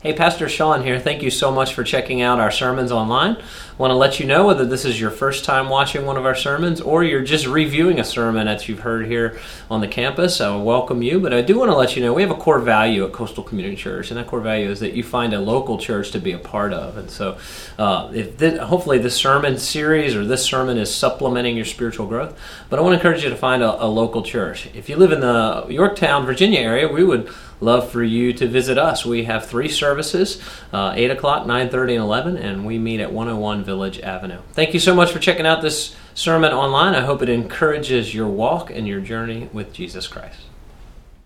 Hey, Pastor Sean here. Thank you so much for checking out our sermons online. I want to let you know whether this is your first time watching one of our sermons or you're just reviewing a sermon that you've heard here on the campus. I welcome you, but I do want to let you know we have a core value at Coastal Community Church, and that core value is that you find a local church to be a part of. And so, uh, if this, hopefully, this sermon series or this sermon is supplementing your spiritual growth, but I want to encourage you to find a, a local church. If you live in the Yorktown, Virginia area, we would love for you to visit us. We have three services, uh, 8 o'clock, 9.30, and 11, and we meet at 101 Village Avenue. Thank you so much for checking out this sermon online. I hope it encourages your walk and your journey with Jesus Christ.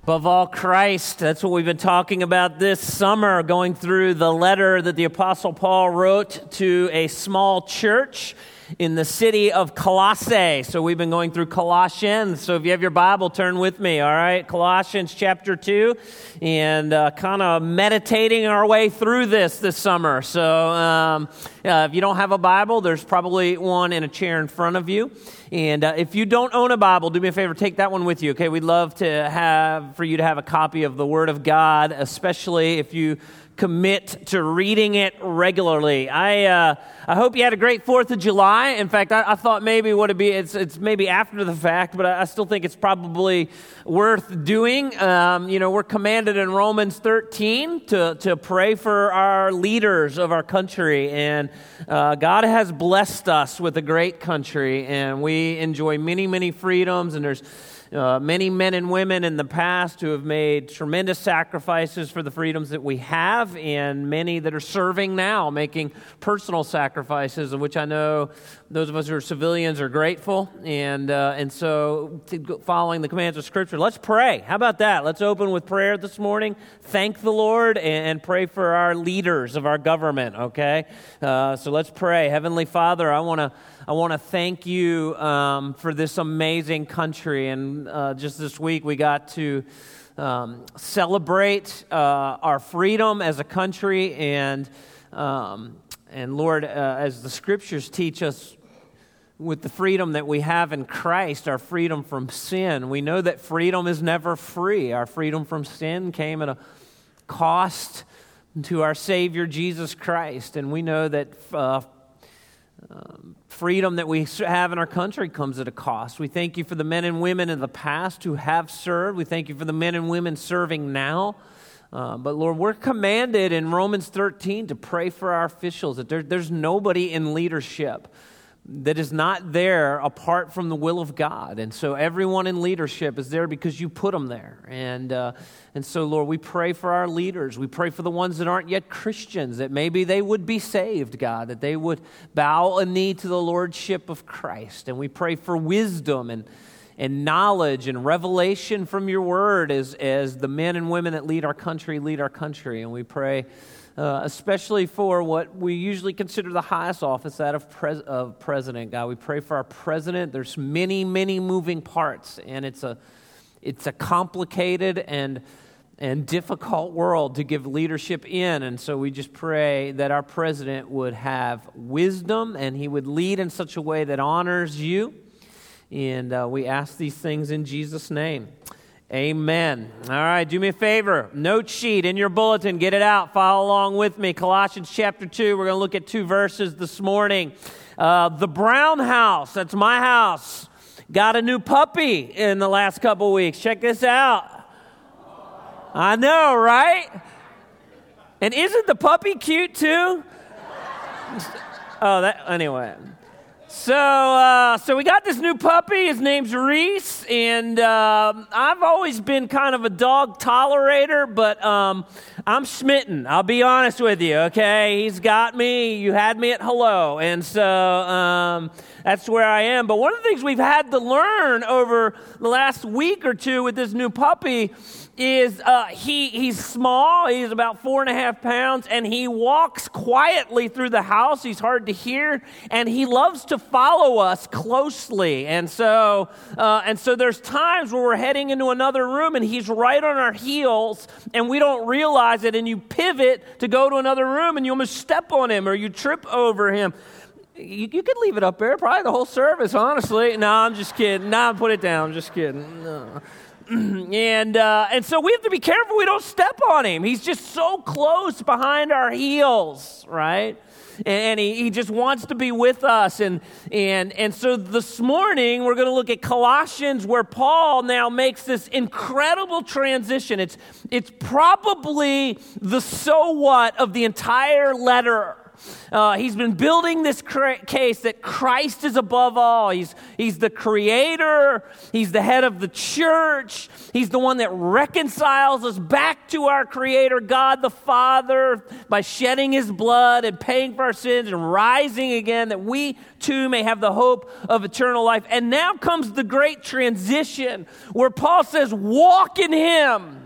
Above all, Christ. That's what we've been talking about this summer, going through the letter that the Apostle Paul wrote to a small church in the city of Colossae. So we've been going through Colossians. So if you have your Bible, turn with me, all right? Colossians chapter 2, and uh, kind of meditating our way through this this summer. So um, uh, if you don't have a Bible, there's probably one in a chair in front of you. And uh, if you don't own a Bible, do me a favor, take that one with you, okay? We'd love to have, for you to have a copy of the Word of God, especially if you commit to reading it regularly. I, uh, I hope you had a great Fourth of July. In fact, I, I thought maybe what it be it's, it's maybe after the fact, but I, I still think it's probably worth doing. Um, you know, we're commanded in Romans 13 to, to pray for our leaders of our country, and uh, God has blessed us with a great country, and we enjoy many, many freedoms, and there's uh, many men and women in the past who have made tremendous sacrifices for the freedoms that we have, and many that are serving now, making personal sacrifices, of which I know those of us who are civilians are grateful. And, uh, and so, following the commands of Scripture, let's pray. How about that? Let's open with prayer this morning. Thank the Lord and, and pray for our leaders of our government, okay? Uh, so let's pray. Heavenly Father, I want to I want to thank you um, for this amazing country. And uh, just this week, we got to um, celebrate uh, our freedom as a country. And, um, and Lord, uh, as the scriptures teach us, with the freedom that we have in Christ, our freedom from sin, we know that freedom is never free. Our freedom from sin came at a cost to our Savior Jesus Christ. And we know that uh, um, freedom that we have in our country comes at a cost. We thank you for the men and women in the past who have served. We thank you for the men and women serving now. Uh, but Lord, we're commanded in Romans 13 to pray for our officials, that there, there's nobody in leadership that is not there apart from the will of God. And so everyone in leadership is there because you put them there. And, uh, and so, Lord, we pray for our leaders. We pray for the ones that aren't yet Christians, that maybe they would be saved, God, that they would bow a knee to the Lordship of Christ. And we pray for wisdom and, and knowledge and revelation from your word as, as the men and women that lead our country lead our country. And we pray uh, especially for what we usually consider the highest office, that of, pres- of president. God, we pray for our president. There's many, many moving parts, and it's a, it's a complicated and and difficult world to give leadership in. And so we just pray that our president would have wisdom and he would lead in such a way that honors you. And uh, we ask these things in Jesus' name. Amen. All right, do me a favor. Note sheet in your bulletin, get it out, follow along with me. Colossians chapter 2, we're going to look at two verses this morning. Uh, the Brown house, that's my house, got a new puppy in the last couple weeks. Check this out. I know, right? And isn't the puppy cute too? oh, that, anyway. So, uh, so we got this new puppy. His name's Reese, and uh, I've always been kind of a dog tolerator, but um, I'm smitten. I'll be honest with you. Okay, he's got me. You had me at hello, and so um, that's where I am. But one of the things we've had to learn over the last week or two with this new puppy is uh, he, he's small, he's about four and a half pounds, and he walks quietly through the house. He's hard to hear, and he loves to follow us closely. And so, uh, and so there's times where we're heading into another room, and he's right on our heels, and we don't realize it, and you pivot to go to another room, and you almost step on him or you trip over him. You, you could leave it up there, probably the whole service, honestly. No, I'm just kidding. No, put it down. I'm just kidding. No. and, uh, and so we have to be careful we don't step on him. He's just so close behind our heels, right? and he, he just wants to be with us. And, and, and so this morning, we're going to look at Colossians, where Paul now makes this incredible transition. It's, it's probably the so what of the entire letter. Uh, he's been building this case that Christ is above all. He's, he's the creator, he's the head of the church, he's the one that reconciles us back to our creator, God the Father, by shedding his blood and paying for our sins and rising again, that we too may have the hope of eternal life. And now comes the great transition where Paul says, Walk in him.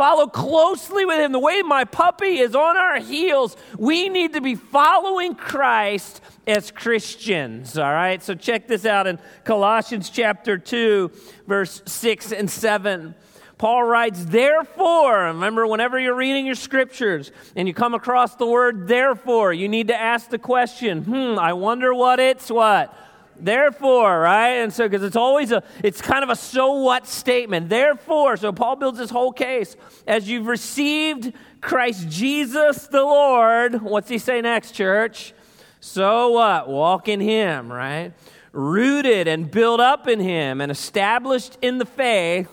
Follow closely with him. The way my puppy is on our heels, we need to be following Christ as Christians. All right? So check this out in Colossians chapter 2, verse 6 and 7. Paul writes, therefore, remember, whenever you're reading your scriptures and you come across the word therefore, you need to ask the question, hmm, I wonder what it's what? Therefore, right? And so, because it's always a, it's kind of a so what statement. Therefore, so Paul builds this whole case. As you've received Christ Jesus the Lord, what's he say next, church? So what? Walk in him, right? Rooted and built up in him and established in the faith,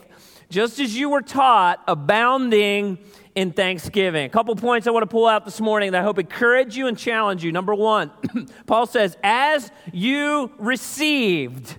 just as you were taught, abounding in thanksgiving. A couple points I want to pull out this morning that I hope encourage you and challenge you. Number one, Paul says, as you received,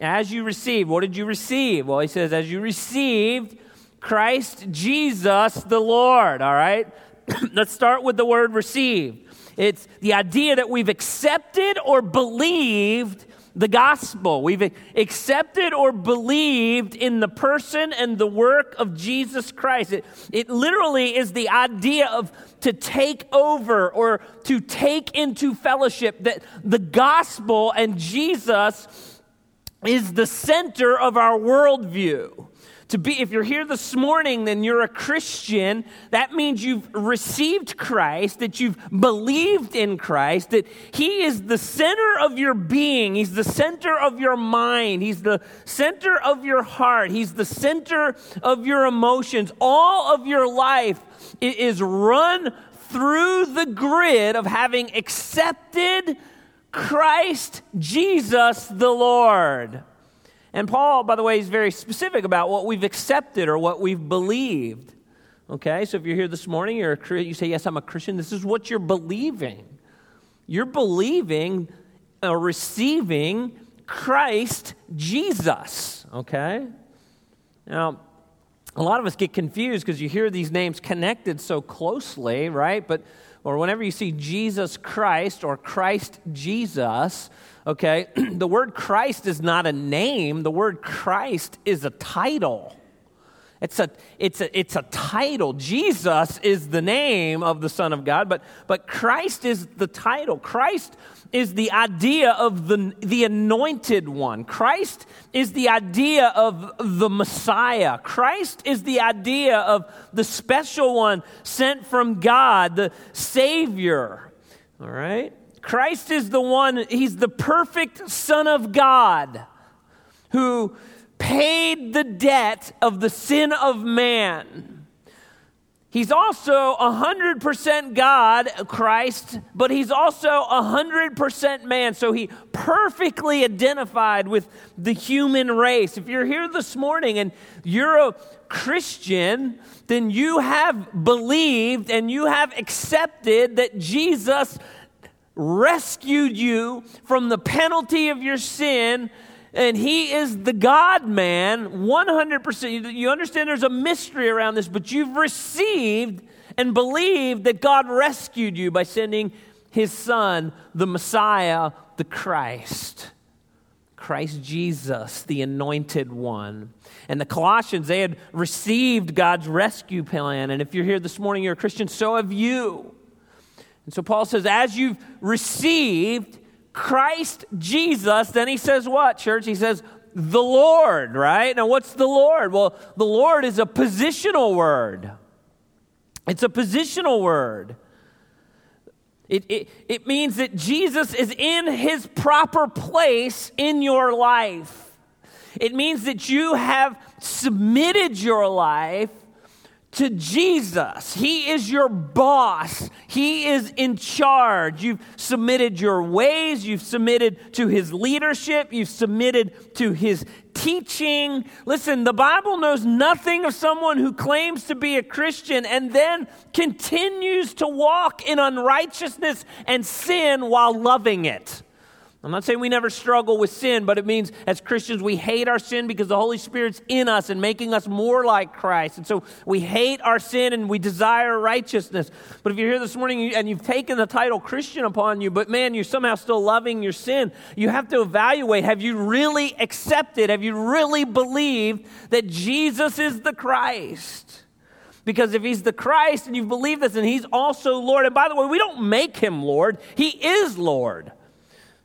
as you received, what did you receive? Well, he says, as you received Christ Jesus the Lord, all right? Let's start with the word received. It's the idea that we've accepted or believed the gospel. We've accepted or believed in the person and the work of Jesus Christ. It, it literally is the idea of to take over or to take into fellowship that the gospel and Jesus is the center of our worldview to be if you're here this morning then you're a christian that means you've received christ that you've believed in christ that he is the center of your being. He's the center of your mind. He's the center of your heart. He's the center of your emotions. All of your life is run through the grid of having accepted christ jesus the lord and Paul, by the way, is very specific about what we've accepted or what we've believed. Okay, so if you're here this morning, you're a, you say, Yes, I'm a Christian, this is what you're believing. You're believing or receiving Christ Jesus. Okay? Now, a lot of us get confused because you hear these names connected so closely, right? But, or whenever you see Jesus Christ or Christ Jesus, okay, the word Christ is not a name, the word Christ is a title. It's a, it's, a, it's a title. Jesus is the name of the Son of God, but, but Christ is the title. Christ is the idea of the, the anointed one. Christ is the idea of the Messiah. Christ is the idea of the special one sent from God, the Savior. All right? Christ is the one, he's the perfect Son of God who paid the debt of the sin of man. He's also 100% God, Christ, but he's also 100% man. So he perfectly identified with the human race. If you're here this morning and you're a Christian, then you have believed and you have accepted that Jesus rescued you from the penalty of your sin and he is the God man 100%. You understand there's a mystery around this, but you've received and believed that God rescued you by sending his son, the Messiah, the Christ. Christ Jesus, the anointed one. And the Colossians, they had received God's rescue plan. And if you're here this morning, you're a Christian, so have you. And so Paul says, as you've received Christ Jesus, then he says what, church? He says, the Lord, right? Now, what's the Lord? Well, the Lord is a positional word. It's a positional word. It, it, it means that Jesus is in his proper place in your life. It means that you have submitted your life to Jesus. He is your boss. He is in charge. You've submitted your ways. You've submitted to his leadership. You've submitted to his teaching. Listen, the Bible knows nothing of someone who claims to be a Christian and then continues to walk in unrighteousness and sin while loving it. I'm not saying we never struggle with sin, but it means as Christians we hate our sin because the Holy Spirit's in us and making us more like Christ. And so we hate our sin and we desire righteousness. But if you're here this morning and you've taken the title Christian upon you, but man, you're somehow still loving your sin, you have to evaluate have you really accepted, have you really believed that Jesus is the Christ? Because if he's the Christ and you believe this and he's also Lord, and by the way, we don't make him Lord, he is Lord.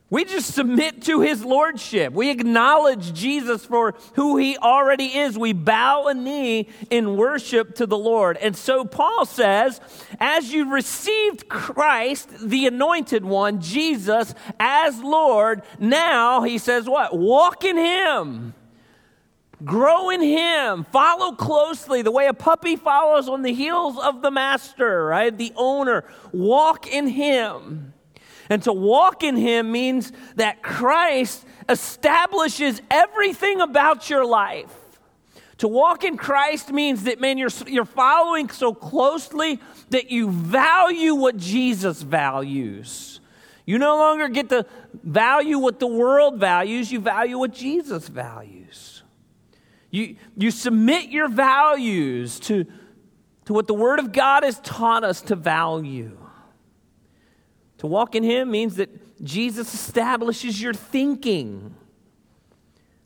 We just submit to his lordship. We acknowledge Jesus for who he already is. We bow a knee in worship to the Lord. And so Paul says, as you received Christ, the anointed one, Jesus, as Lord, now he says what? Walk in him. Grow in him. Follow closely the way a puppy follows on the heels of the master, right? The owner. Walk in him. And to walk in Him means that Christ establishes everything about your life. To walk in Christ means that, man, you're, you're following so closely that you value what Jesus values. You no longer get to value what the world values, you value what Jesus values. You, you submit your values to, to what the Word of God has taught us to value. To walk in Him means that Jesus establishes your thinking,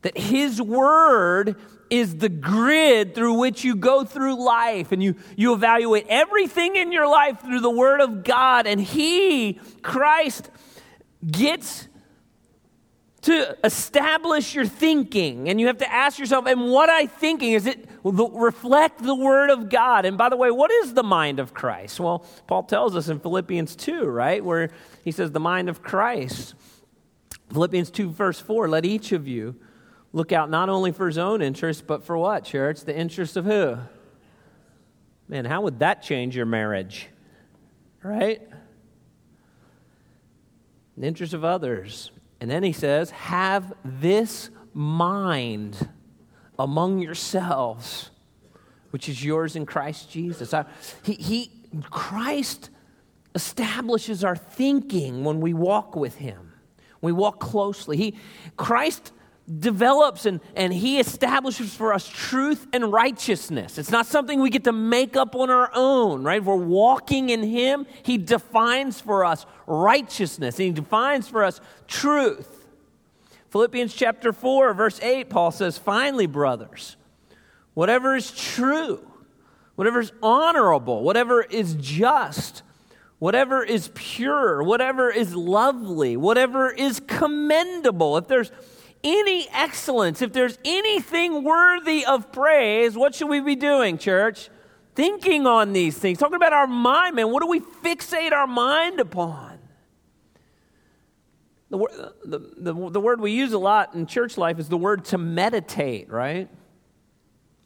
that His Word is the grid through which you go through life and you, you evaluate everything in your life through the Word of God. And He, Christ, gets to establish your thinking. And you have to ask yourself, and what I thinking, is it reflect the word of God? And by the way, what is the mind of Christ? Well, Paul tells us in Philippians 2, right? Where he says, the mind of Christ. Philippians 2, verse 4, let each of you look out not only for his own interest, but for what, church? The interest of who? Man, how would that change your marriage? Right? The interest of others. And then he says, Have this mind among yourselves, which is yours in Christ Jesus. He, he, Christ establishes our thinking when we walk with him. We walk closely. He, Christ develops and, and he establishes for us truth and righteousness. It's not something we get to make up on our own, right? we're walking in him, he defines for us righteousness and he defines for us truth. Philippians chapter 4, verse 8, Paul says, Finally, brothers, whatever is true, whatever is honorable, whatever is just, whatever is pure, whatever is lovely, whatever is commendable, if there's any excellence, if there's anything worthy of praise, what should we be doing, church? Thinking on these things, talking about our mind, man. What do we fixate our mind upon? The, the, the, the word we use a lot in church life is the word to meditate, right?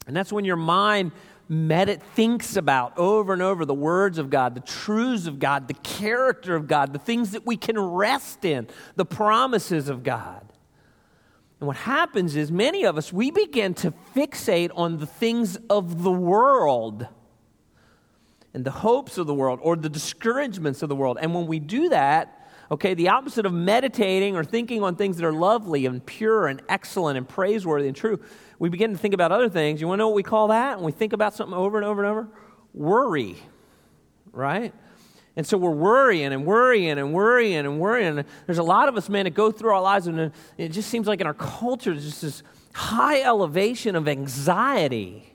And that's when your mind medit thinks about over and over the words of God, the truths of God, the character of God, the things that we can rest in, the promises of God. And what happens is many of us, we begin to fixate on the things of the world and the hopes of the world or the discouragements of the world. And when we do that, okay, the opposite of meditating or thinking on things that are lovely and pure and excellent and praiseworthy and true, we begin to think about other things. You want to know what we call that? When we think about something over and over and over? Worry, right? And so we're worrying and worrying and worrying and worrying. There's a lot of us, man, that go through our lives, and it just seems like in our culture, there's just this high elevation of anxiety.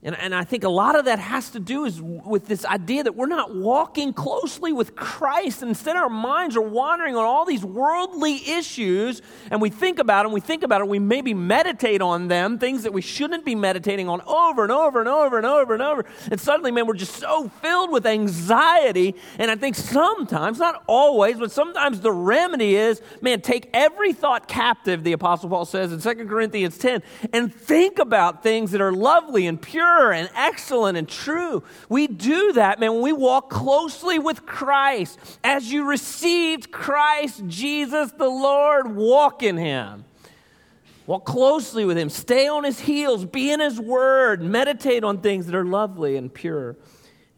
And, and I think a lot of that has to do is with this idea that we're not walking closely with Christ. And instead, our minds are wandering on all these worldly issues, and we think about them, we think about it, we maybe meditate on them, things that we shouldn't be meditating on over and over and over and over and over. And suddenly, man, we're just so filled with anxiety. And I think sometimes, not always, but sometimes the remedy is, man, take every thought captive, the Apostle Paul says in 2 Corinthians 10, and think about things that are lovely and pure pure and excellent and true. We do that, man, when we walk closely with Christ. As you received Christ Jesus the Lord, walk in Him. Walk closely with Him. Stay on His heels. Be in His Word. Meditate on things that are lovely and pure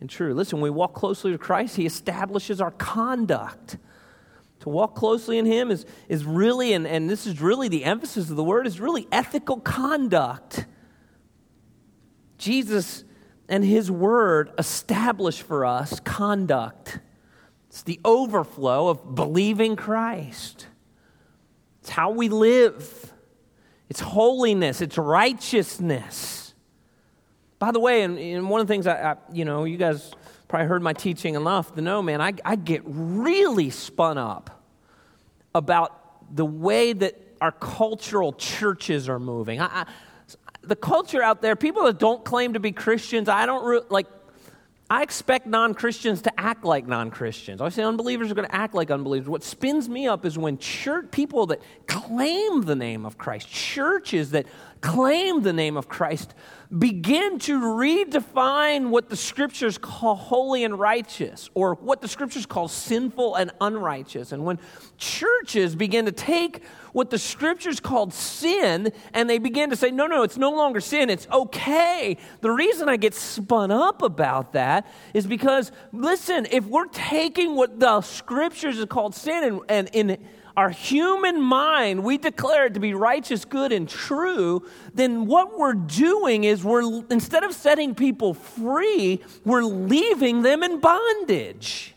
and true. Listen, when we walk closely with Christ, He establishes our conduct. To walk closely in Him is, is really, and, and this is really the emphasis of the word, is really ethical conduct. Jesus and his word establish for us conduct. It's the overflow of believing Christ. It's how we live. It's holiness. It's righteousness. By the way, and, and one of the things I, I, you know, you guys probably heard my teaching enough to know, man, I, I get really spun up about the way that our cultural churches are moving. I, I the culture out there, people that don't claim to be Christians, I don't re- like. I expect non Christians to act like non Christians. I say unbelievers are going to act like unbelievers. What spins me up is when church people that claim the name of Christ, churches that claim the name of Christ, begin to redefine what the scriptures call holy and righteous, or what the scriptures call sinful and unrighteous. And when churches begin to take what the scriptures called sin and they begin to say, no, no, it's no longer sin, it's okay. The reason I get spun up about that is because, listen, if we're taking what the scriptures is called sin and, and in our human mind, we declare it to be righteous, good, and true, then what we're doing is we're, instead of setting people free, we're leaving them in bondage.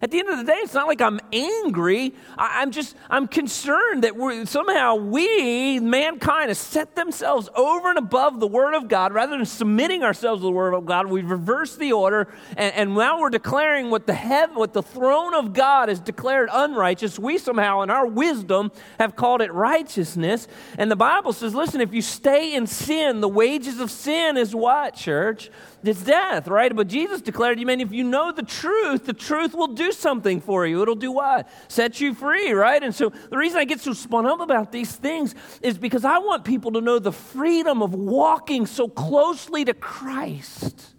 At the end of the day, it's not like I'm angry. I, am just, I'm concerned that we're, somehow we, mankind, has set themselves over and above the Word of God rather than submitting ourselves to the Word of God. We've reversed the order, and, and now we're declaring what the heaven, what the throne of God has declared unrighteous. We somehow, in our wisdom, have called it righteousness. And the Bible says, listen, if you stay in sin, the wages of sin is what, church? it's death, right? But Jesus declared, you mean if you know the truth, the truth will do something for you. It'll do what? Set you free, right? And so the reason I get so spun up about these things is because I want people to know the freedom of walking so closely to Christ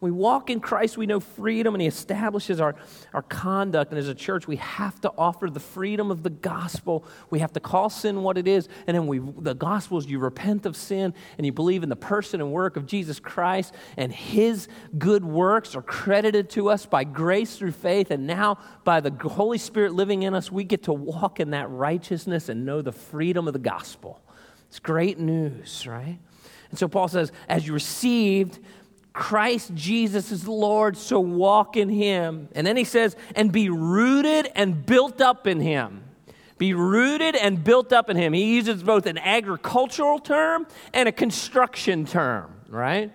we walk in Christ, we know freedom, and He establishes our, our conduct. And as a church, we have to offer the freedom of the gospel. We have to call sin what it is. And then we, the gospel is you repent of sin and you believe in the person and work of Jesus Christ, and His good works are credited to us by grace through faith. And now, by the Holy Spirit living in us, we get to walk in that righteousness and know the freedom of the gospel. It's great news, right? And so Paul says, as you received, Christ Jesus is Lord, so walk in him. And then he says, and be rooted and built up in him. Be rooted and built up in him. He uses both an agricultural term and a construction term, right?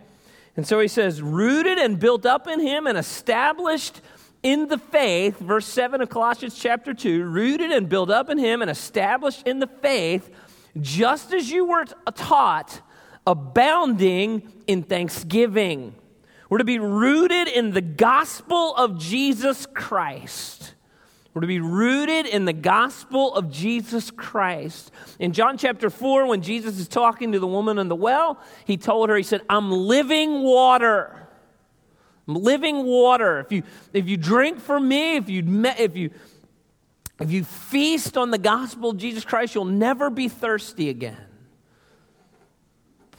And so he says, rooted and built up in him and established in the faith, verse 7 of Colossians chapter 2, rooted and built up in him and established in the faith, just as you were taught abounding in thanksgiving. We're to be rooted in the gospel of Jesus Christ. We're to be rooted in the gospel of Jesus Christ. In John chapter 4, when Jesus is talking to the woman in the well, he told her, He said, I'm living water. I'm living water. If you, if you drink from me, if you, if, you, if you feast on the gospel of Jesus Christ, you'll never be thirsty again.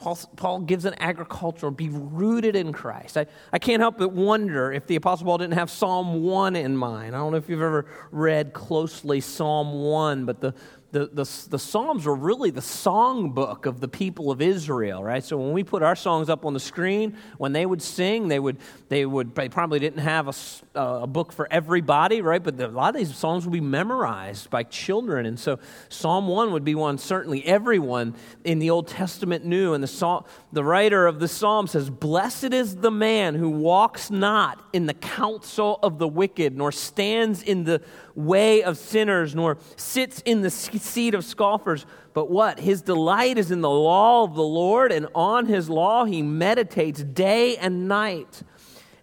Paul, Paul gives an agricultural, be rooted in Christ. I, I can't help but wonder if the Apostle Paul didn't have Psalm 1 in mind. I don't know if you've ever read closely Psalm 1, but the, the, the, the Psalms were really the songbook of the people of Israel, right? So when we put our songs up on the screen, when they would sing, they would, they would, they probably didn't have a, a book for everybody, right? But the, a lot of these songs would be memorized by children. And so Psalm 1 would be one certainly everyone in the Old Testament knew. And the, the writer of the Psalm says, Blessed is the man who walks not in the counsel of the wicked, nor stands in the way of sinners, nor sits in the seat of scoffers. But what? His delight is in the law of the Lord, and on his law he meditates day and night.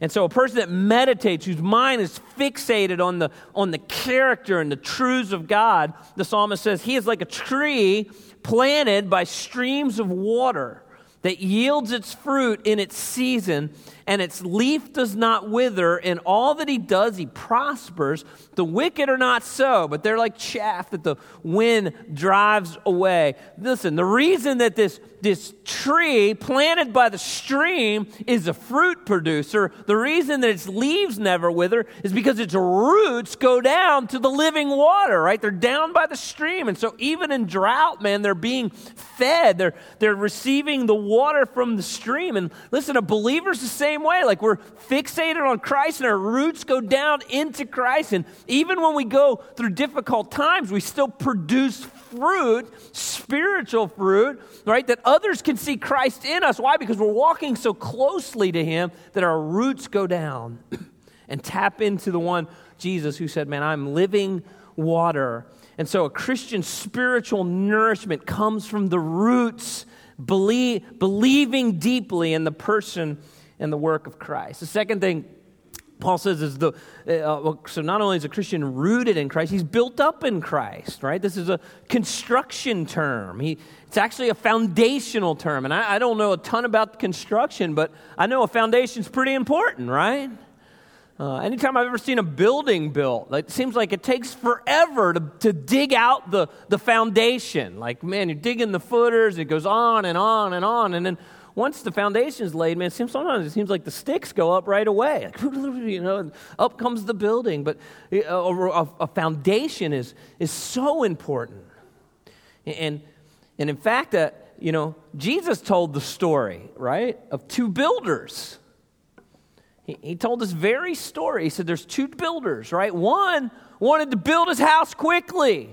And so a person that meditates, whose mind is fixated on the, on the character and the truths of God, the psalmist says, he is like a tree planted by streams of water that yields its fruit in its season, and its leaf does not wither. In all that he does, he prospers. The wicked are not so, but they're like chaff that the wind drives away. Listen, the reason that this, this tree planted by the stream is a fruit producer, the reason that its leaves never wither is because its roots go down to the living water, right? They're down by the stream. And so even in drought, man, they're being fed. They're, they're receiving the water from the stream. And listen, a believer's the same way. Like we're fixated on Christ and our roots go down into Christ. And even when we go through difficult times, we still produce fruit, spiritual fruit, right? That others can see Christ in us. Why? Because we're walking so closely to Him that our roots go down and tap into the one, Jesus, who said, Man, I'm living water. And so a Christian spiritual nourishment comes from the roots, believe, believing deeply in the person and the work of Christ. The second thing Paul says is the uh, so not only is a Christian rooted in Christ, he's built up in Christ, right? This is a construction term. He, it's actually a foundational term, and I, I don't know a ton about construction, but I know a foundation is pretty important, right? Uh, anytime I've ever seen a building built, like, it seems like it takes forever to, to dig out the, the foundation. Like, man, you're digging the footers, it goes on and on and on, and then once the foundation is laid, man, it seems sometimes it seems like the sticks go up right away. you know, up comes the building. But a, a, a foundation is, is so important. And, and in fact, uh, you know, Jesus told the story, right, of two builders. He, he told this very story. He said there's two builders, right? One wanted to build his house quickly.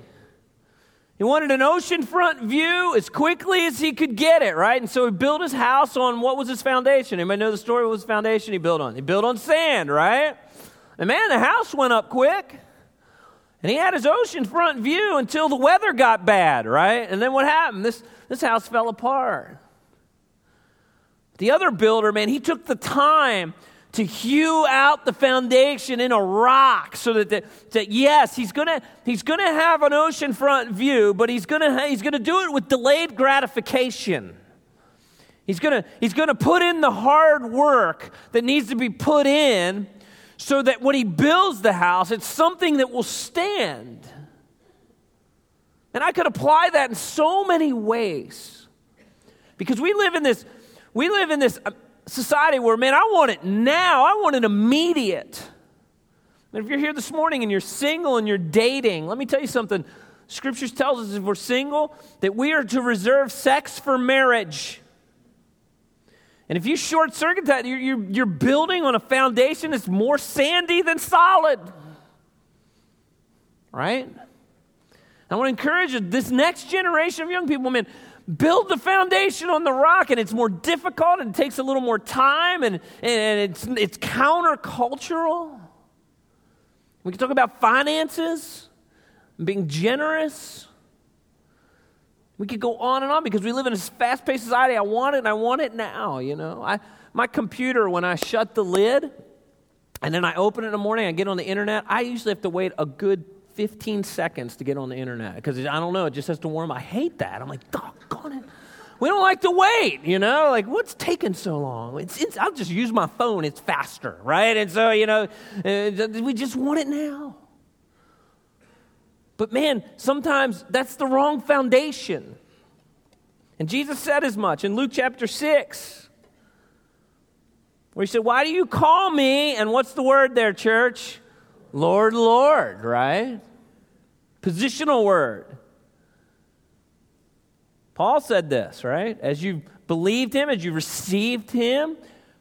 He wanted an oceanfront view as quickly as he could get it, right? And so he built his house on what was his foundation? Anybody know the story? What was foundation he built on? He built on sand, right? And man, the house went up quick. And he had his oceanfront view until the weather got bad, right? And then what happened? This, this house fell apart. The other builder, man, he took the time to hew out the foundation in a rock so that, the, that yes, he's going to he's gonna have an oceanfront view, but he's going to he's gonna do it with delayed gratification. He's going to he's gonna put in the hard work that needs to be put in so that when he builds the house, it's something that will stand. And I could apply that in so many ways. Because we live in this, we live in this society where, man, I want it now. I want it immediate. And if you're here this morning and you're single and you're dating, let me tell you something. Scriptures tells us if we're single that we are to reserve sex for marriage. And if you short circuit that, you're, you're, you're building on a foundation that's more sandy than solid. Right? I want to encourage this next generation of young people, man, build the foundation on the rock and it's more difficult and it takes a little more time and, and it's, it's countercultural. We can talk about finances, being generous. We could go on and on because we live in a fast paced society. I want it and I want it now, you know. I, my computer, when I shut the lid and then I open it in the morning, I get on the internet, I usually have to wait a good 15 seconds to get on the internet because I don't know, it just has to warm. I hate that. I'm like, doggone it. We don't like to wait, you know? Like, what's taking so long? It's, it's, I'll just use my phone, it's faster, right? And so, you know, we just want it now. But man, sometimes that's the wrong foundation. And Jesus said as much in Luke chapter 6, where he said, Why do you call me? And what's the word there, church? Lord, Lord, right? Positional word. Paul said this, right? As you believed him, as you received him,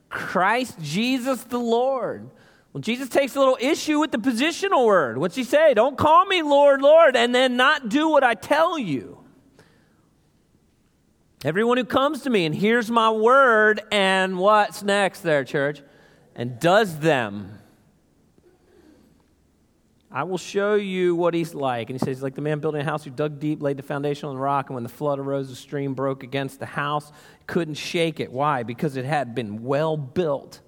Christ Jesus the Lord. Well, Jesus takes a little issue with the positional word. What's he say? Don't call me Lord, Lord, and then not do what I tell you. Everyone who comes to me and hears my word, and what's next there, church? And does them. I will show you what he's like. And he says, like the man building a house who dug deep, laid the foundation on the rock, and when the flood arose, the stream broke against the house, couldn't shake it. Why? Because it had been well built.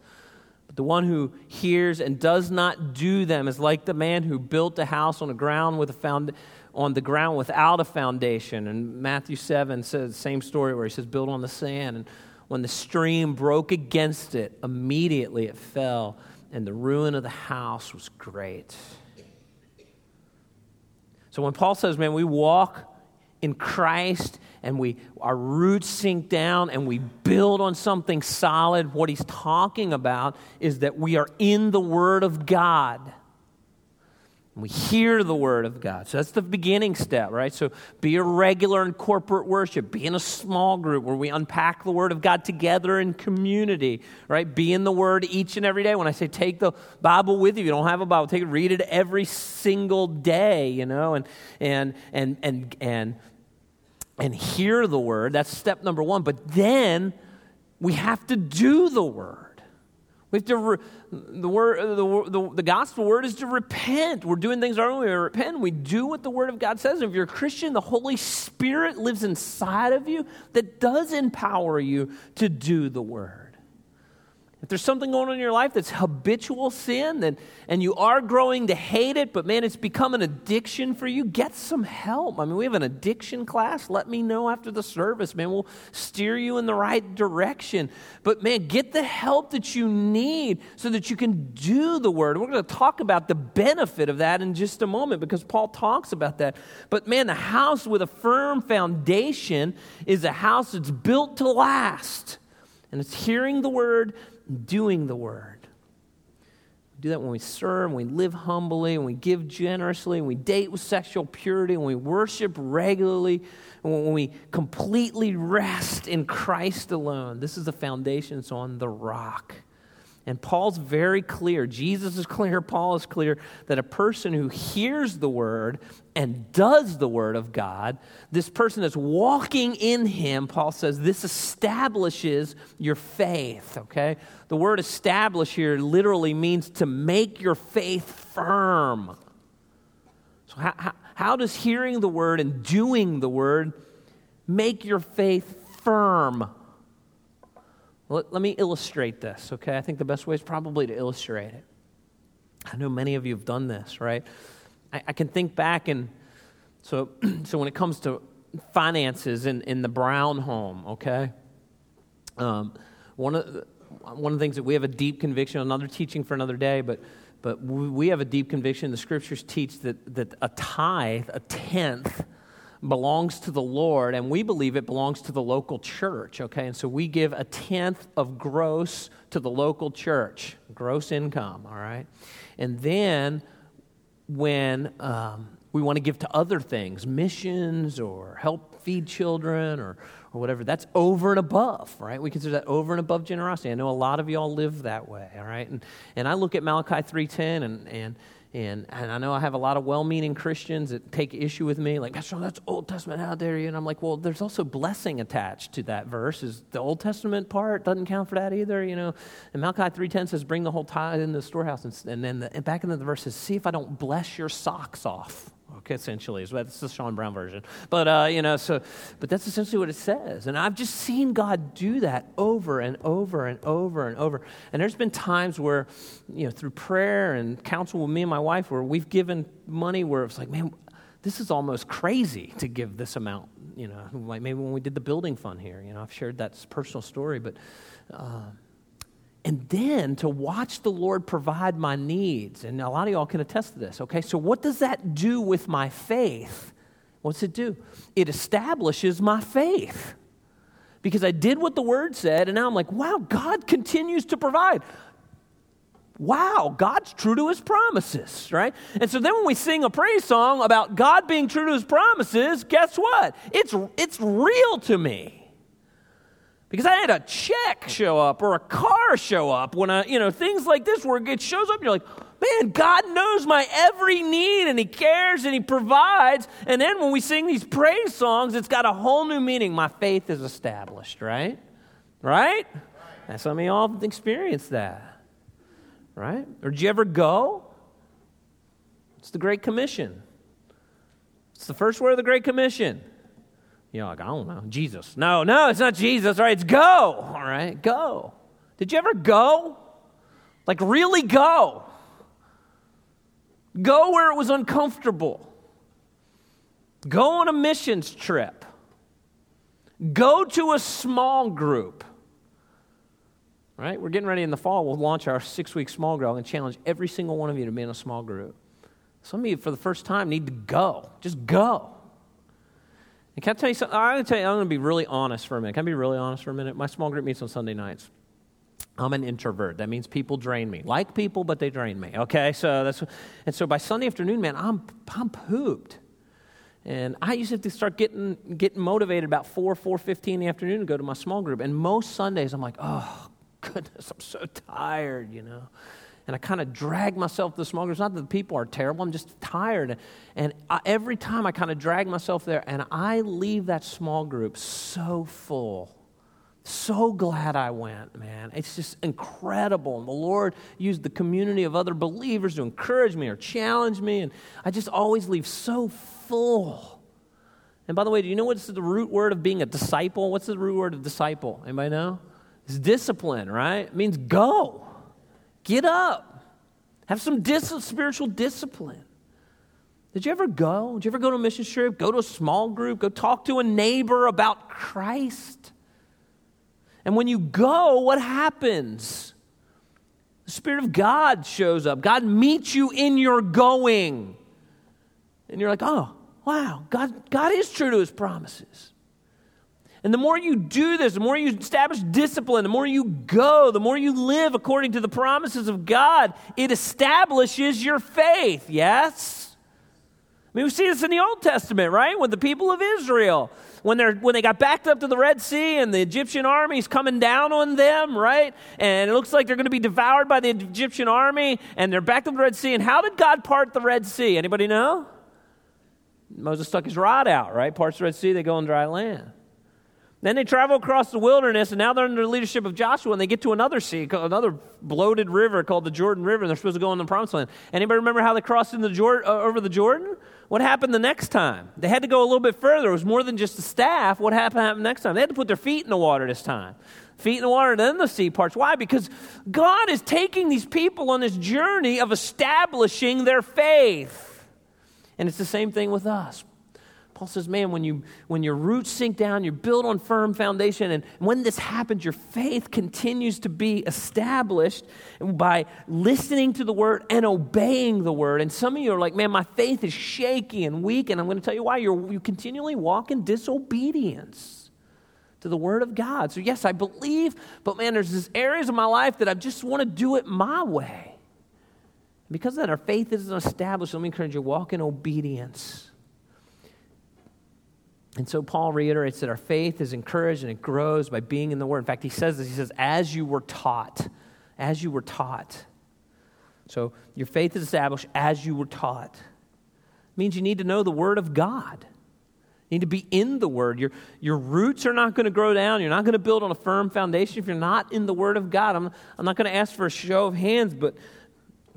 But the one who hears and does not do them is like the man who built a house on the ground with a found, on the ground without a foundation. And Matthew 7 says the same story where he says, built on the sand. And when the stream broke against it, immediately it fell, and the ruin of the house was great. So when Paul says, man, we walk in Christ and we our roots sink down and we build on something solid, what he's talking about is that we are in the Word of God. We hear the word of God. So that's the beginning step, right? So be a regular in corporate worship. Be in a small group where we unpack the word of God together in community, right? Be in the word each and every day. When I say take the Bible with you, you don't have a Bible, take it, read it every single day, you know, and and and and and and hear the word. That's step number one. But then we have to do the word. We have to, re- the, word, the, the, the, gospel word is to repent. We're doing things our own way. We repent. We do what the word of God says. If you're a Christian, the Holy Spirit lives inside of you that does empower you to do the word. If there's something going on in your life that's habitual sin and, and you are growing to hate it, but man, it's become an addiction for you, get some help. I mean, we have an addiction class. Let me know after the service, man. We'll steer you in the right direction. But man, get the help that you need so that you can do the word. We're going to talk about the benefit of that in just a moment because Paul talks about that. But man, the house with a firm foundation is a house that's built to last. And it's hearing the word, doing the word. We do that when we serve, when we live humbly, when we give generously, when we date with sexual purity, when we worship regularly, when we completely rest in Christ alone. This is the foundation, it's on the rock. And Paul's very clear, Jesus is clear, Paul is clear, that a person who hears the word and does the word of God, this person that's walking in him, Paul says, this establishes your faith, okay? The word establish here literally means to make your faith firm. So, how, how, how does hearing the word and doing the word make your faith firm? Let, let me illustrate this, okay? I think the best way is probably to illustrate it. I know many of you have done this, right? I, I can think back and so, so when it comes to finances in, in the Brown home, okay? Um, one, of the, one of the things that we have a deep conviction, another teaching for another day, but, but we have a deep conviction. The scriptures teach that, that a tithe, a tenth, belongs to the Lord, and we believe it belongs to the local church, okay? And so we give a tenth of gross to the local church, gross income, all right? And then when um, we want to give to other things, missions or help feed children or, or whatever, that's over and above, right? We consider that over and above generosity. I know a lot of y'all live that way, all right? And, and I look at Malachi 3.10 and, and and, and I know I have a lot of well meaning Christians that take issue with me, like, that's, that's Old Testament, how dare you? And I'm like, well, there's also blessing attached to that verse. Is the Old Testament part doesn't count for that either, you know? And Malachi 3.10 says, bring the whole tithe in the storehouse. And, and then the, and back in the verse says, see if I don't bless your socks off. Okay, essentially, is that's the Sean Brown version. But uh, you know, so but that's essentially what it says. And I've just seen God do that over and over and over and over. And there's been times where, you know, through prayer and counsel with me and my wife, where we've given money where it's like, man, this is almost crazy to give this amount. You know, like maybe when we did the building fund here. You know, I've shared that personal story, but. Uh, and then to watch the Lord provide my needs. And a lot of y'all can attest to this, okay? So, what does that do with my faith? What's it do? It establishes my faith. Because I did what the word said, and now I'm like, wow, God continues to provide. wow, God's true to his promises, right? And so then when we sing a praise song about God being true to his promises, guess what? It's, it's real to me. Because I had a check show up or a car show up when I, you know, things like this where it shows up and you're like, man, God knows my every need and He cares and He provides. And then when we sing these praise songs, it's got a whole new meaning. My faith is established, right? Right? And some of y'all have experienced that right? Or did you ever go? It's the Great Commission. It's the first word of the Great Commission. You're like, I don't know, Jesus. No, no, it's not Jesus, right? It's go. All right, go. Did you ever go? Like, really go. Go where it was uncomfortable. Go on a missions trip. Go to a small group right? We're getting ready in the fall. We'll launch our six week small group and challenge every single one of you to be in a small group. Some of you, for the first time, need to go. Just go. And can I tell you something? I'm going to tell you, I'm going to be really honest for a minute. Can I be really honest for a minute? My small group meets on Sunday nights. I'm an introvert. That means people drain me. Like people, but they drain me. Okay, so that's and so by Sunday afternoon, man, I'm I'm pooped. And I used to have to start getting getting motivated about four four fifteen in the afternoon to go to my small group. And most Sundays, I'm like, oh goodness, I'm so tired, you know. And I kind of drag myself to the small groups. Not that the people are terrible, I'm just tired. And I, every time I kind of drag myself there, and I leave that small group so full. So glad I went, man. It's just incredible. And the Lord used the community of other believers to encourage me or challenge me. And I just always leave so full. And by the way, do you know what's the root word of being a disciple? What's the root word of disciple? Anybody know? It's discipline, right? It means go. Get up. Have some dis- spiritual discipline. Did you ever go? Did you ever go to a mission trip? Go to a small group? Go talk to a neighbor about Christ? And when you go, what happens? The Spirit of God shows up. God meets you in your going. And you're like, oh, wow, God, God is true to his promises. And the more you do this, the more you establish discipline, the more you go, the more you live according to the promises of God, it establishes your faith, yes? I mean, we see this in the Old Testament, right? With the people of Israel. When, they're, when they got backed up to the Red Sea and the Egyptian army is coming down on them, right? And it looks like they're going to be devoured by the Egyptian army and they're backed up to the Red Sea. And how did God part the Red Sea? Anybody know? Moses stuck his rod out, right? Parts the Red Sea, they go on dry land. Then they travel across the wilderness, and now they're under the leadership of Joshua, and they get to another sea, another bloated river called the Jordan River, and they're supposed to go in the Promised Land. Anybody remember how they crossed in the uh, over the Jordan? What happened the next time? They had to go a little bit further. It was more than just the staff. What happened, happened next time? They had to put their feet in the water this time. Feet in the water, and then the sea parts. Why? Because God is taking these people on this journey of establishing their faith. And it's the same thing with us. Paul says, man, when, you, when your roots sink down, you're built on firm foundation, and when this happens, your faith continues to be established by listening to the word and obeying the word. And some of you are like, man, my faith is shaky and weak, and I'm going to tell you why. You're, you continually walk in disobedience to the word of God. So, yes, I believe, but man, there's these areas of my life that I just want to do it my way. Because of that, our faith isn't established. Let me encourage you walk in obedience. And so Paul reiterates that our faith is encouraged and it grows by being in the Word. In fact, he says this he says, as you were taught, as you were taught. So your faith is established as you were taught. It means you need to know the Word of God. You need to be in the Word. Your, your roots are not going to grow down. You're not going to build on a firm foundation if you're not in the Word of God. I'm, I'm not going to ask for a show of hands, but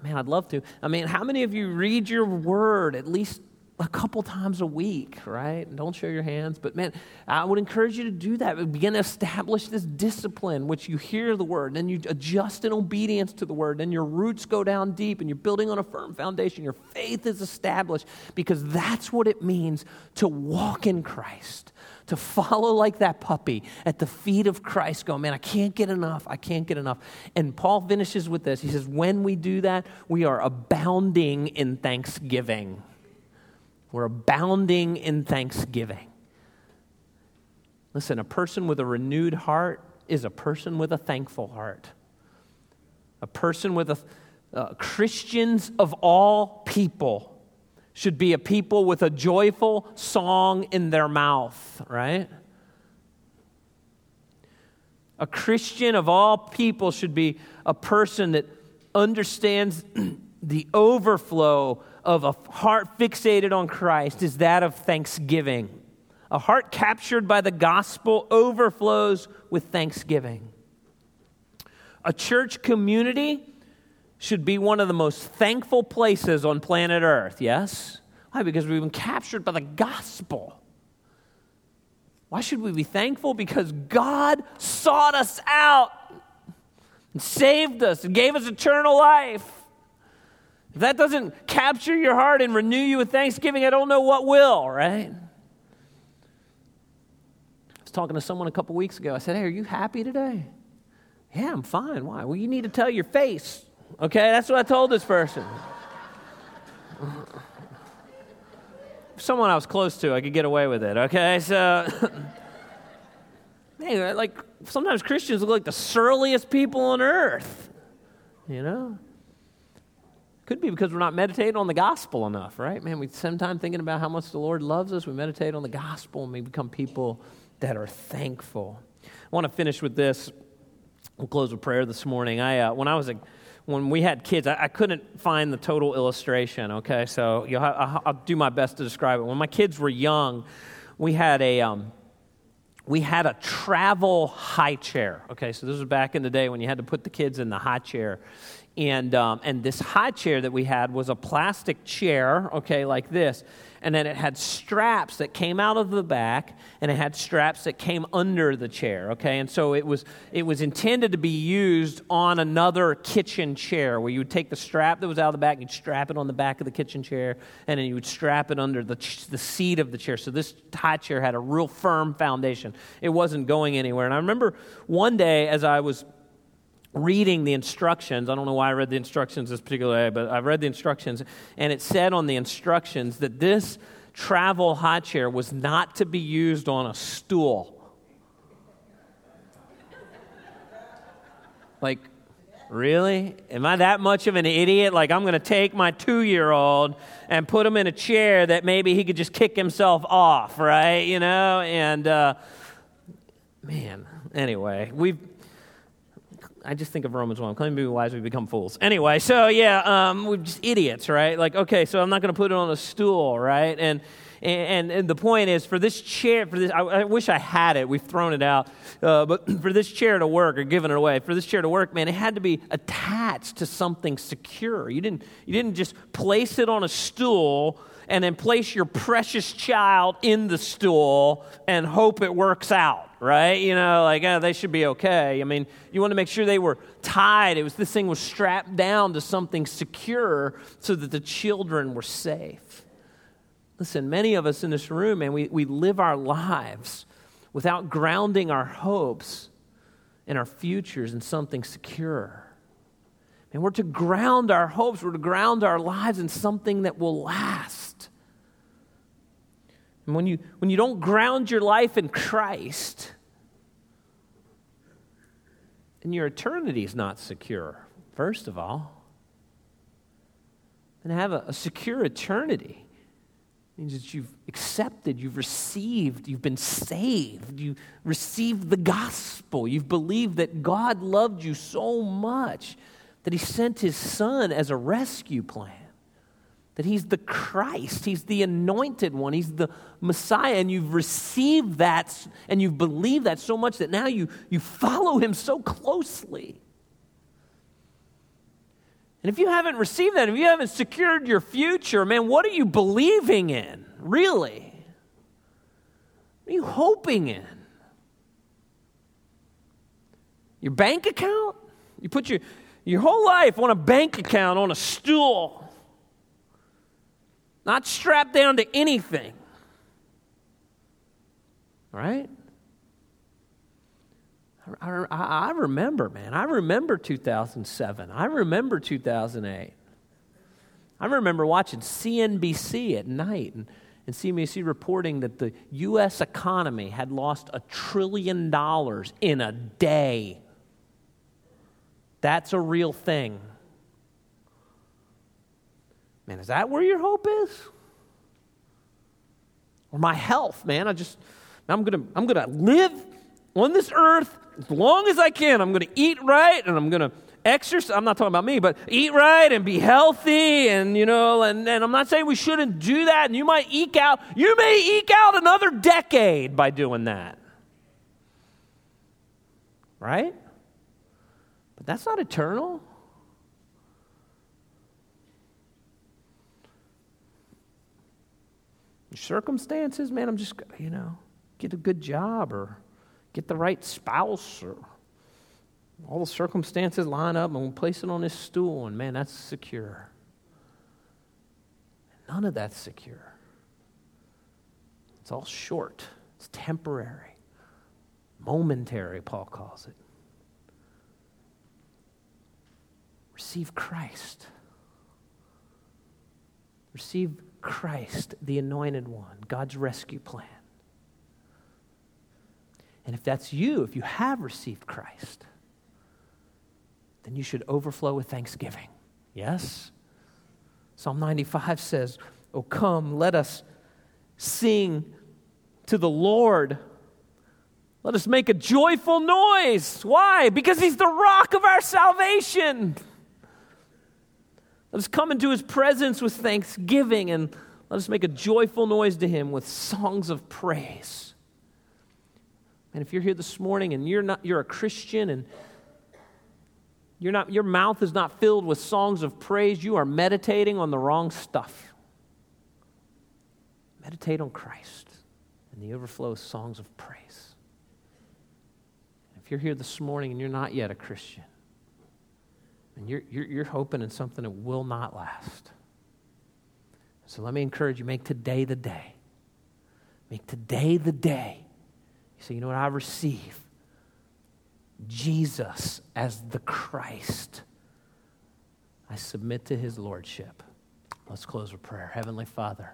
man, I'd love to. I mean, how many of you read your Word at least a couple times a week, right? Don't show your hands, but man, I would encourage you to do that. Begin to establish this discipline, which you hear the word, then you adjust in obedience to the word, then your roots go down deep and you're building on a firm foundation. Your faith is established because that's what it means to walk in Christ, to follow like that puppy at the feet of Christ, go, man, I can't get enough. I can't get enough. And Paul finishes with this. He says, when we do that, we are abounding in thanksgiving. We're abounding in thanksgiving. Listen, a person with a renewed heart is a person with a thankful heart. A person with a uh, Christians of all people should be a people with a joyful song in their mouth, right? A Christian of all people should be a person that understands the overflow of a heart fixated on Christ is that of thanksgiving. A heart captured by the gospel overflows with thanksgiving. A church community should be one of the most thankful places on planet Earth, yes? Why? Because we've been captured by the gospel. Why should we be thankful? Because God sought us out and saved us and gave us eternal life. If that doesn't capture your heart and renew you with thanksgiving, I don't know what will, right? I was talking to someone a couple weeks ago. I said, Hey, are you happy today? Yeah, I'm fine. Why? Well, you need to tell your face. Okay, that's what I told this person. Someone I was close to, I could get away with it. Okay, so. hey, like sometimes Christians look like the surliest people on earth. You know? Could be because we're not meditating on the gospel enough, right? Man, we spend time thinking about how much the Lord loves us. We meditate on the gospel and we become people that are thankful. I want to finish with this. We'll close with prayer this morning. I, uh, when I was a, when we had kids, I, I, couldn't find the total illustration. Okay, so ha- I'll do my best to describe it. When my kids were young, we had a um, we had a travel high chair. Okay, so this was back in the day when you had to put the kids in the high chair. And, um, and this high chair that we had was a plastic chair, okay, like this. And then it had straps that came out of the back, and it had straps that came under the chair, okay? And so it was, it was intended to be used on another kitchen chair where you would take the strap that was out of the back, and you'd strap it on the back of the kitchen chair, and then you would strap it under the, the seat of the chair. So this high chair had a real firm foundation. It wasn't going anywhere. And I remember one day as I was reading the instructions. I don't know why I read the instructions this particular day, but I read the instructions, and it said on the instructions that this travel high chair was not to be used on a stool. Like, really? Am I that much of an idiot? Like, I'm going to take my two year old and put him in a chair that maybe he could just kick himself off, right? You know? And, uh, man, anyway, we've I just think of Romans 1. Claim to be wise, we become fools. Anyway, so yeah, um, we're just idiots, right? Like, okay, so I'm not going to put it on a stool, right? And, and, and the point is, for this chair, for this, I, I wish I had it. We've thrown it out. Uh, but for this chair to work or given it away, for this chair to work, man, it had to be attached to something secure. You didn't, you didn't just place it on a stool and then place your precious child in the stool and hope it works out, right? You know, like, oh, they should be okay. I mean, you want to make sure they were tied. It was this thing was strapped down to something secure so that the children were safe. Listen, many of us in this room, man, we, we live our lives without grounding our hopes and our futures in something secure. And we're to ground our hopes, we're to ground our lives in something that will last. And when you, when you don't ground your life in Christ, then your eternity is not secure, first of all. And have a, a secure eternity means that you've accepted, you've received, you've been saved, you received the gospel, you've believed that God loved you so much that He sent His Son as a rescue plan that he's the Christ, he's the anointed one, he's the Messiah, and you've received that and you've believed that so much that now you, you follow him so closely. And if you haven't received that, if you haven't secured your future, man, what are you believing in, really? What are you hoping in? Your bank account? You put your, your whole life on a bank account on a stool not strapped down to anything. Right? I, I, I, remember, man. I remember 2007. I remember 2008. I remember watching CNBC at night and, and CNBC reporting that the U.S. economy had lost a trillion dollars in a day. That's a real thing. Man, is that where your hope is? Or my health, man. I just, I'm going to I'm to live on this earth as long as I can. I'm going to eat right and I'm going to exercise. I'm not talking about me, but eat right and be healthy. And, you know, and, and I'm not saying we shouldn't do that. And you might eke out, you may eke out another decade by doing that. Right? But that's not eternal. Circumstances, man, I'm just, you know, get a good job or get the right spouse or all the circumstances line up and we'll place it on this stool and man, that's secure. None of that's secure. It's all short, it's temporary, momentary, Paul calls it. Receive Christ. Receive Christ, the anointed one, God's rescue plan. And if that's you, if you have received Christ, then you should overflow with thanksgiving. Yes? Psalm 95 says, Oh, come, let us sing to the Lord. Let us make a joyful noise. Why? Because He's the rock of our salvation. Let us come into His presence with thanksgiving and let us make a joyful noise to Him with songs of praise. And if you're here this morning and you're not you're a Christian and you're not your mouth is not filled with songs of praise, you are meditating on the wrong stuff. Meditate on Christ and the overflow of songs of praise. If you're here this morning and you're not yet a Christian, and you're, you're, you're hoping in something that will not last. So let me encourage you make today the day. Make today the day You say, you know what? I receive Jesus as the Christ. I submit to his lordship. Let's close with prayer. Heavenly Father,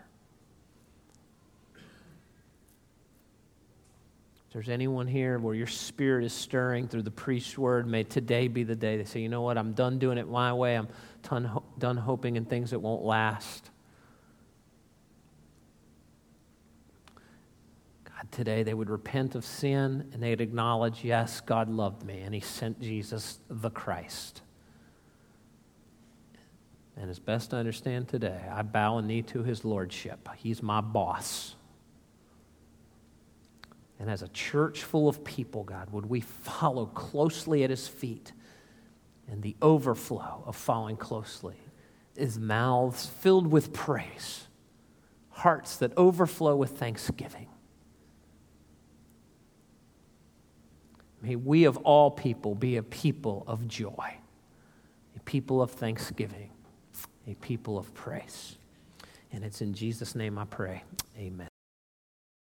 if there's anyone here where your spirit is stirring through the priest's word, may today be the day they say, you know what? I'm done doing it my way. I'm done, done hoping in things that won't last. God, today, they would repent of sin and they'd acknowledge, yes, God loved me and He sent Jesus the Christ. And as best I understand today, I bow a knee to His Lordship. He's my boss. And as a church full of people, God, would we follow closely at His feet and the overflow of following closely is mouths filled with praise, hearts that overflow with thanksgiving. May we of all people be a people of joy, a people of thanksgiving, a people of praise. And it's in Jesus' name I pray. Amen.